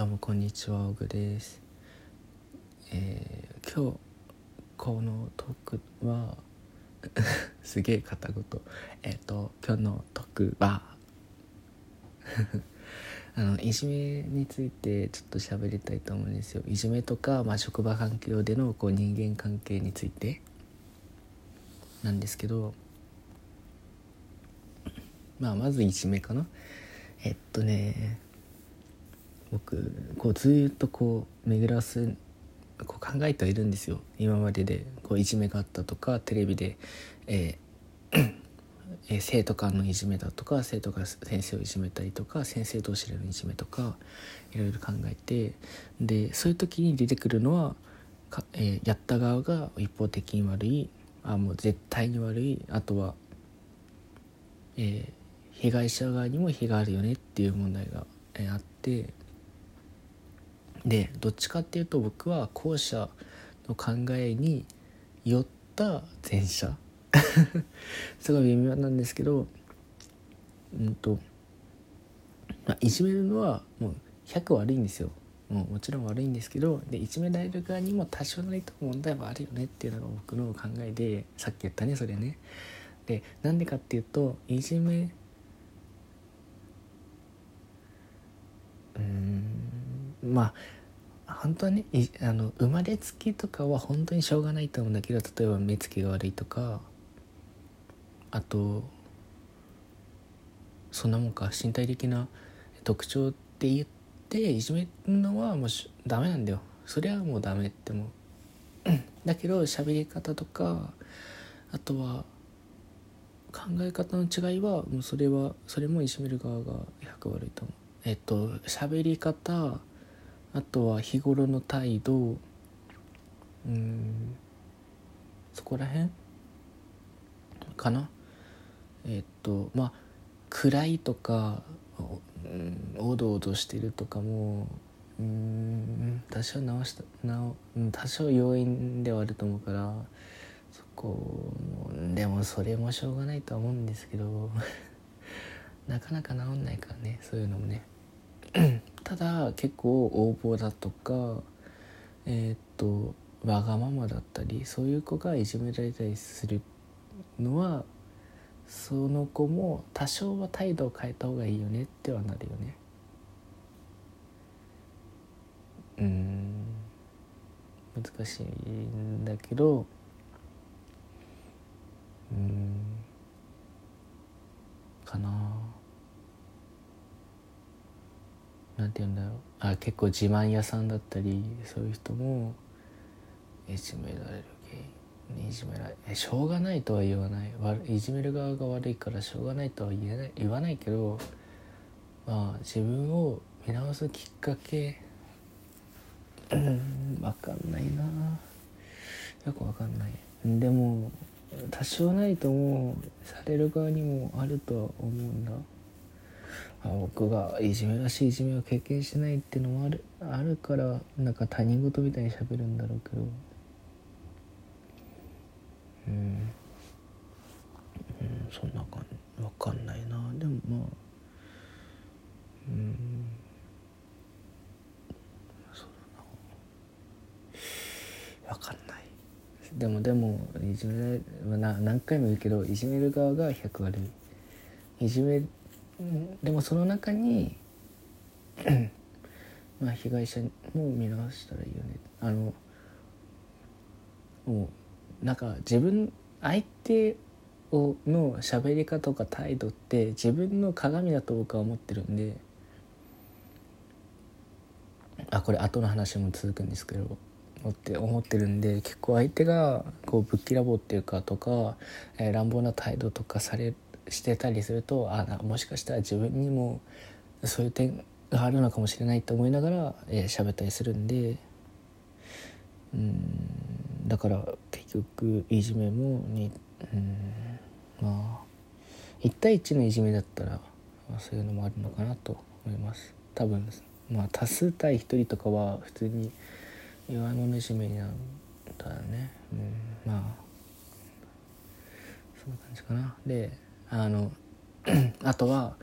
どうもこんにちはオグです、えー今日このトークは すげえ片言。えっ、と今日のトークは あのいじめについてちょっと喋りたいと思うんですよ。いじめとか、まあ、職場環境でのこう人間関係についてなんですけどまあまずいじめかな。えっとね僕こうずっとこう巡らすこう考えてはいるんですよ。今まででこういじめがあったとかテレビで、えーえー生徒間のいじめだとか生徒が先生をいじめたりとか先生同士でのいじめとかいろいろ考えてでそういう時に出てくるのはか、えーやった側が一方的に悪いあもう絶対に悪いあとは、えー被害者側にも非があるよねっていう問題が、えーあってでどっちかっていうと僕は後者の考えに寄った前者。すごい微妙なんですけどうんと、まあ、いじめるのはもう100悪いんですよ。もうもちろん悪いんですけどでいじめられる側にも多少なりと問題はあるよねっていうのが僕の考えでさっき言ったねそれね。でなんでかっていうといじめうーんまあ本当はねあの生まれつきとかは本当にしょうがないと思うんだけど例えば目つきが悪いとかあとそんなもんか身体的な特徴って言っていじめるのはもうダメなんだよ。それはもうダメってもう。だけど喋り方とかあとは考え方の違いはもうそれはそれもいじめる側が100悪いと思う。えっと喋り方あとは日頃の態度うんそこら辺？かな？えっとまあ暗いとかおうんおどおどしてるとかもうん多少直したなおうん多少要因ではあると思うからそこでもそれもしょうがないとは思うんですけど なかなか治んないからねそういうのもね。ただ結構横暴だとかえーっとわがままだったりそういう子がいじめられたりするのはその子も多少は態度を変えた方がいいよねってはなるよね。うん。難しいんだけどうん。かな。なんて言うんだろう。あ結構自慢屋さんだったりそういう人もいじめられる原因いじめられしょうがないとは言わない。いじめる側が悪いからしょうがないとは言えない。言わないけどまあ自分を見直すきっかけうん分かんないな。よく分かんない。でも多少ないともされる側にもあるとは思うんだ。僕がいじめらしいいじめを経験しないっていうのもあるあるからなんか他人事みたいに喋るんだろうけど。うん、うん、そんな感じわかんないな。でもまあうん。そうだな。わかんない。でもでもいじめな何回も言うけどいじめる側が100悪いじめうんでもその中に まあ被害者も見直したらいいよね。あのもうなんか自分相手をの喋り方とか態度って自分の鏡だと僕は思ってるんであこれ後の話も続くんですけど思って思ってるんで結構相手がこうぶっきらぼうっていうかとか、えー乱暴な態度とかされしてたりするとあなもしかしたら自分にもそういう点があるのかもしれないと思いながらえー喋、ったりするんで。うんだから結局いじめもにうんまあ1対1のいじめだったら、まあ、そういうのもあるのかなと思います。多分まあ多数対1人とかは普通に弱い者いじめになるんだね。うんまあそんな感じかな。であの あとは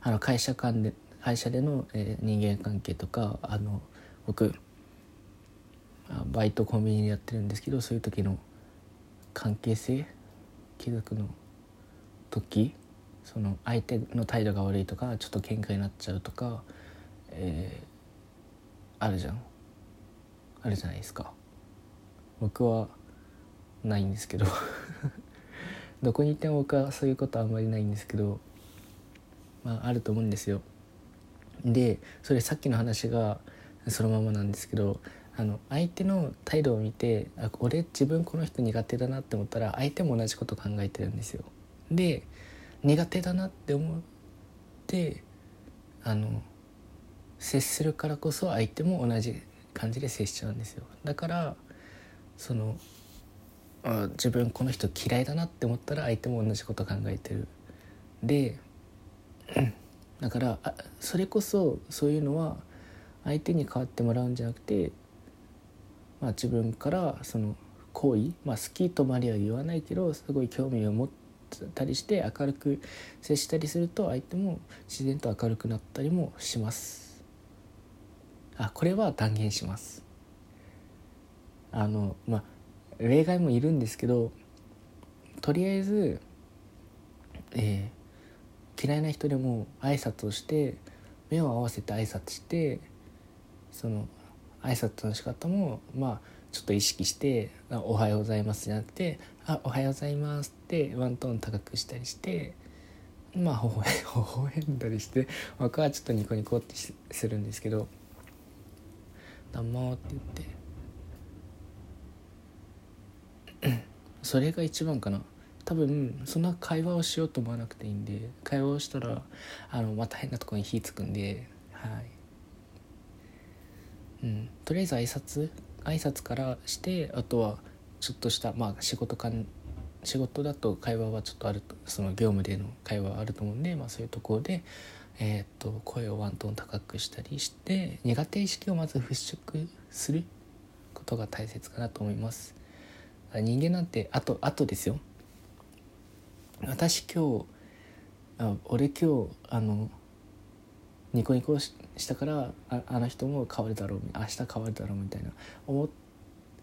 あの会社間で会社での、えー、人間関係とかあの僕バイトコンビニでやってるんですけどそういう時の関係性貴族の時その相手の態度が悪いとかちょっと喧嘩になっちゃうとか、えー、あるじゃん。あるじゃないですか。僕はないんですけど。どこにいても僕はそういうことはあんまりないんですけどまああると思うんですよでそれさっきの話がそのままなんですけどあの相手の態度を見てあ俺自分この人苦手だなって思ったら相手も同じこと考えてるんですよ。で苦手だなって思ってあの接するからこそ相手も同じ感じで接しちゃうんですよ。だからその自分この人嫌いだなって思ったら相手も同じこと考えてる。でだからあそれこそそういうのは相手に変わってもらうんじゃなくてまあ、自分からその行為、まあ、好きとまでは言わないけどすごい興味を持ったりして明るく接したりすると相手も自然と明るくなったりもします。あこれは断言します。あのまあ例外もいるんですけどとりあえず、えー、嫌いな人でも挨拶をして目を合わせて挨拶してその挨拶の仕方もまあちょっと意識して「おはようございます」じゃなくて「あおはようございます」ってワントーン高くしたりしてまあほほ ほほえんだりして僕はちょっとニコニコってするんですけど「どうも」って言ってそれが一番かな。多分そんな会話をしようと思わなくていいんで会話をしたらあのまた変なところに火つくんではい。うん、とりあえず挨拶挨拶からしてあとはちょっとしたまあ仕事間仕事だと会話はちょっとあるとその業務での会話はあると思うんで、まあ、そういうところで、えー、っと声をワントーン高くしたりして苦手意識をまず払拭することが大切かなと思います。人間なんてあとあとですよ。私今日あ俺今日あのニコニコしたからああの人も変わるだろう明日変わるだろうみたいな思っ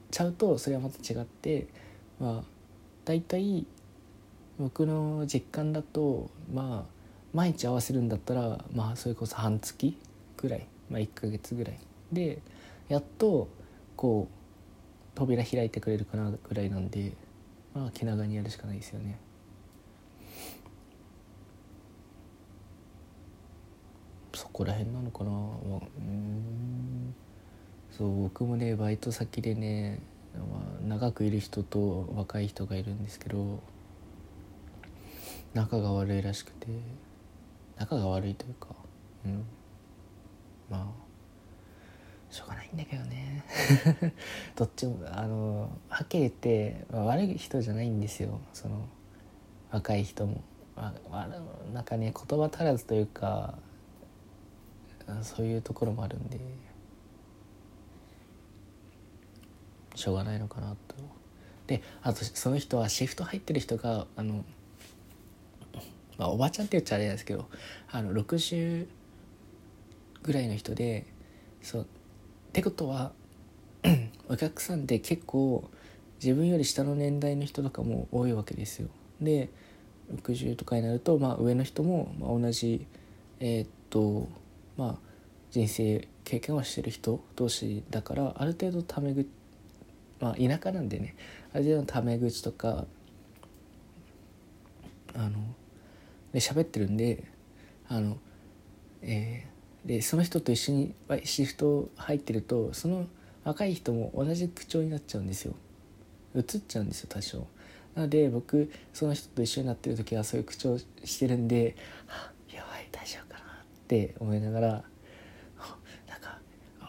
ちゃうとそれはまた違ってまあ大体僕の実感だとまあ毎日合わせるんだったらまあそれこそ半月ぐらい、まあ、1ヶ月ぐらいでやっとこう扉開いてくれるかなぐらいなんでまあ気長にやるしかないですよね。そこら辺なのかな？うん。そう僕もねバイト先でね、まあ、長くいる人と若い人がいるんですけど仲が悪いらしくて仲が悪いというかうん。まあしょうがないんだけどね。どっちもあのはっきり言って、まあ、悪い人じゃないんですよ。その若い人も、まあ、なんかね言葉足らずというかそういうところもあるんで。しょうがないのかなと。であとその人はシフト入ってる人があの、まあ、おばちゃんって言っちゃあれなんですけどあの60ぐらいの人でそうってことは お客さんって結構自分より下の年代の人とかも多いわけですよ。で60とかになると、まあ、上の人も、ま同じえー、っとまあ人生経験をしてる人同士だからある程度タメ口まあ田舎なんでねある程度のタメ口とかあので喋ってるんであのえー、でその人と一緒にシフト入ってるとその若い人も同じ口調になっちゃうんですよ映っちゃうんですよ多少なので僕その人と一緒になってる時はそういう口調してるんで「やばい大丈夫かな」って思いながらなんか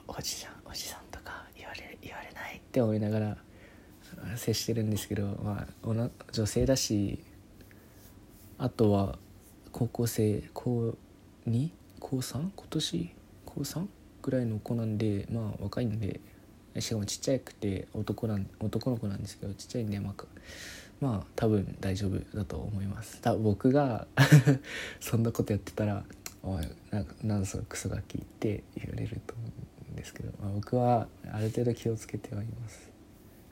おじさんおじさんとか言われ言われないって思いながら接してるんですけど、まあ、女性だしあとは高校生高 2? 高 3? 今年？高 3? ぐらいの子なんでまあ若いんでしかもちっちゃくて男なん男の子なんですけどちっちゃいんでまあまあ多分大丈夫だと思います多分僕が そんなことやってたら「おいなんかなんそのクソガキ」って言われると思うんですけど、まあ、僕はある程度気をつけてはいます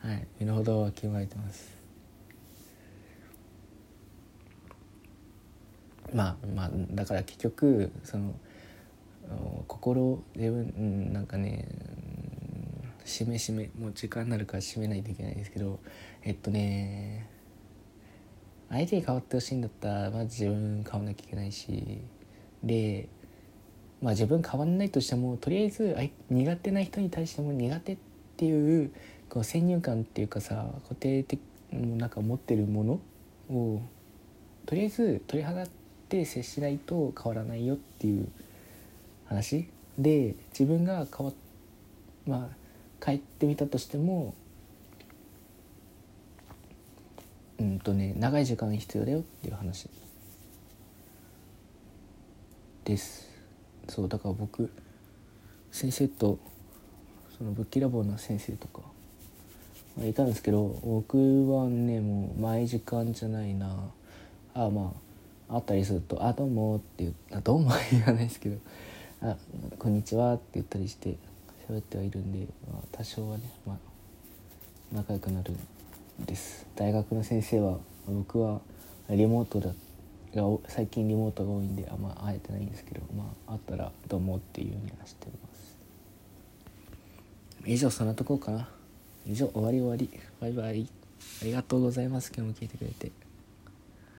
はい身の程は気をまえてますまあまあだから結局その心自分なんかね締め締めもう時間になるから締めないといけないですけどえっとね相手に変わってほしいんだったらまず自分変わんなきゃいけないしでまあ自分変わんないとしてもとりあえず苦手な人に対しても苦手っていうこう先入観っていうかさ固定的なんか持ってるものをとりあえず取り払って接しないと変わらないよっていう話。で自分が変わまあ帰ってみたとしてもうんとね長い時間必要だよっていう話。です。そうだから僕先生とそのぶっきらぼうの先生とか、まあ、いたんですけど僕はねもう前時間じゃないな。あまああったりすると「あどうも」って言うあどうも言わないですけど「あこんにちは」って言ったりして喋ってはいるんで、まあ、多少はね、まあ、仲良くなるんです。大学の先生は僕はリモートだが最近リモートが多いんであんま会えてないんですけどまあ会ったらどうもっていうふうにはしてます。以上そんなとこかな。以上終わり終わり。バイバイ。ありがとうございます。今日も聞いてくれて。